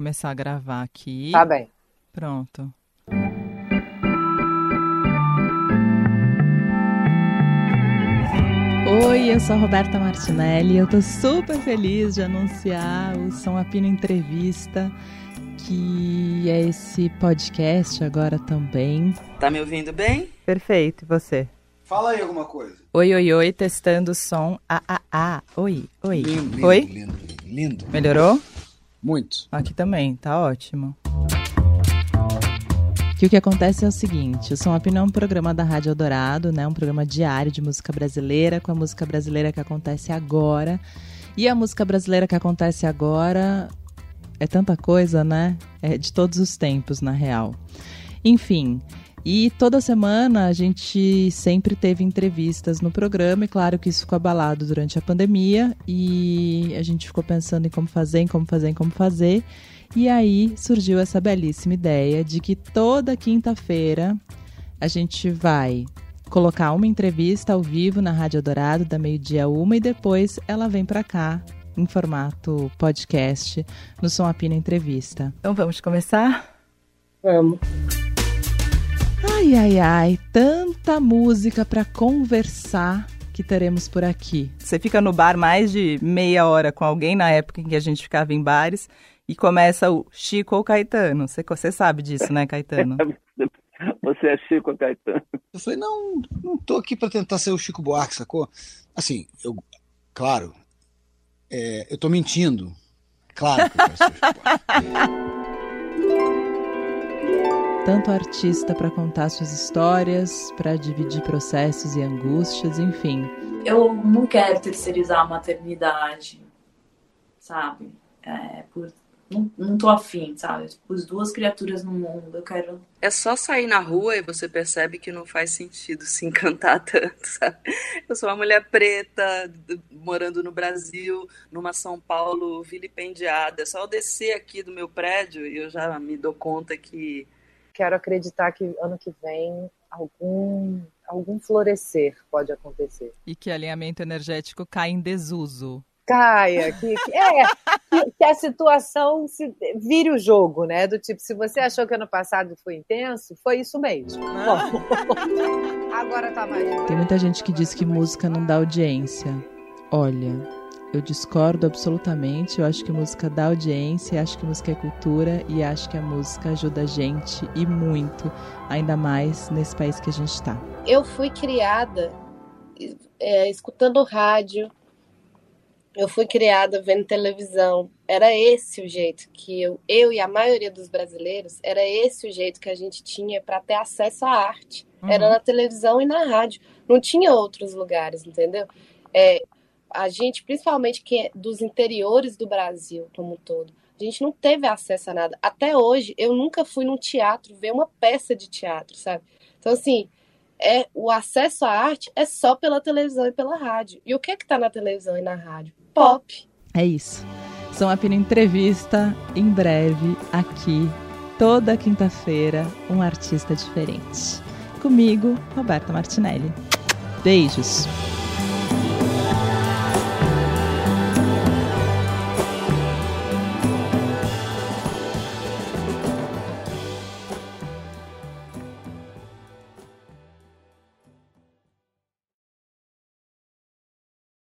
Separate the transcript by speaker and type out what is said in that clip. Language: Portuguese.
Speaker 1: começar a gravar aqui.
Speaker 2: Tá bem.
Speaker 1: Pronto. Oi, eu sou a Roberta Martinelli. Eu tô super feliz de anunciar o São Apino Entrevista, que é esse podcast agora também.
Speaker 3: Tá me ouvindo bem?
Speaker 1: Perfeito, e você?
Speaker 4: Fala aí alguma coisa.
Speaker 1: Oi, oi, oi, testando o som. Ah, ah, ah. Oi, oi.
Speaker 4: Lindo, lindo,
Speaker 1: oi?
Speaker 4: lindo, lindo.
Speaker 1: Melhorou?
Speaker 4: Muito.
Speaker 1: Aqui também, tá ótimo. Que o que acontece é o seguinte, o Som é um programa da Rádio Eldorado, né? Um programa diário de música brasileira, com a música brasileira que acontece agora. E a música brasileira que acontece agora é tanta coisa, né? É de todos os tempos, na real. Enfim, e toda semana a gente sempre teve entrevistas no programa, e claro que isso ficou abalado durante a pandemia, e a gente ficou pensando em como fazer, em como fazer, em como fazer. E aí surgiu essa belíssima ideia de que toda quinta-feira a gente vai colocar uma entrevista ao vivo na Rádio Dourado, da meio-dia a uma, e depois ela vem para cá em formato podcast no Som Apina Entrevista. Então vamos começar?
Speaker 2: Vamos.
Speaker 1: Ai, ai, ai, tanta música para conversar que teremos por aqui. Você fica no bar mais de meia hora com alguém na época em que a gente ficava em bares e começa o Chico ou Caetano. Você, você sabe disso, né, Caetano?
Speaker 3: Você é Chico Caetano.
Speaker 4: Eu falei, não, não tô aqui pra tentar ser o Chico Buarque, sacou? Assim, eu, claro, é, eu tô mentindo. Claro que eu quero ser o Chico Buarque.
Speaker 1: Tanto artista para contar suas histórias, para dividir processos e angústias, enfim.
Speaker 5: Eu não quero terceirizar a maternidade, sabe? É, por, não, não tô afim, sabe? Pus duas criaturas no mundo, eu quero.
Speaker 3: É só sair na rua e você percebe que não faz sentido se encantar tanto, sabe? Eu sou uma mulher preta, morando no Brasil, numa São Paulo vilipendiada. É só eu descer aqui do meu prédio e eu já me dou conta que
Speaker 2: Quero acreditar que ano que vem algum, algum florescer pode acontecer.
Speaker 1: E que alinhamento energético cai em desuso.
Speaker 2: Caia, que, que- é, que, que a situação se, vire o jogo, né? Do tipo, se você achou que ano passado foi intenso, foi isso mesmo. Bom, agora tá mais.
Speaker 1: Tem muita gente que diz que música não dá audiência. Olha, eu discordo absolutamente. Eu acho que música dá audiência, acho que música é cultura e acho que a música ajuda a gente e muito, ainda mais nesse país que a gente tá.
Speaker 6: eu fui criada é, escutando rádio, eu fui criada vendo televisão. Era esse o jeito que eu, eu e a maioria dos brasileiros, era esse o jeito que a gente tinha para ter acesso à arte. Era na televisão e na rádio. Não tinha outros lugares, entendeu? É, a gente, principalmente que é dos interiores do Brasil como um todo, a gente não teve acesso a nada. Até hoje, eu nunca fui num teatro ver uma peça de teatro, sabe? Então, assim, é o acesso à arte é só pela televisão e pela rádio. E o que é que tá na televisão e na rádio? Pop.
Speaker 1: É isso. São Apino Entrevista, em breve, aqui, toda quinta-feira, um artista diferente. Comigo, Roberta Martinelli. Beijos.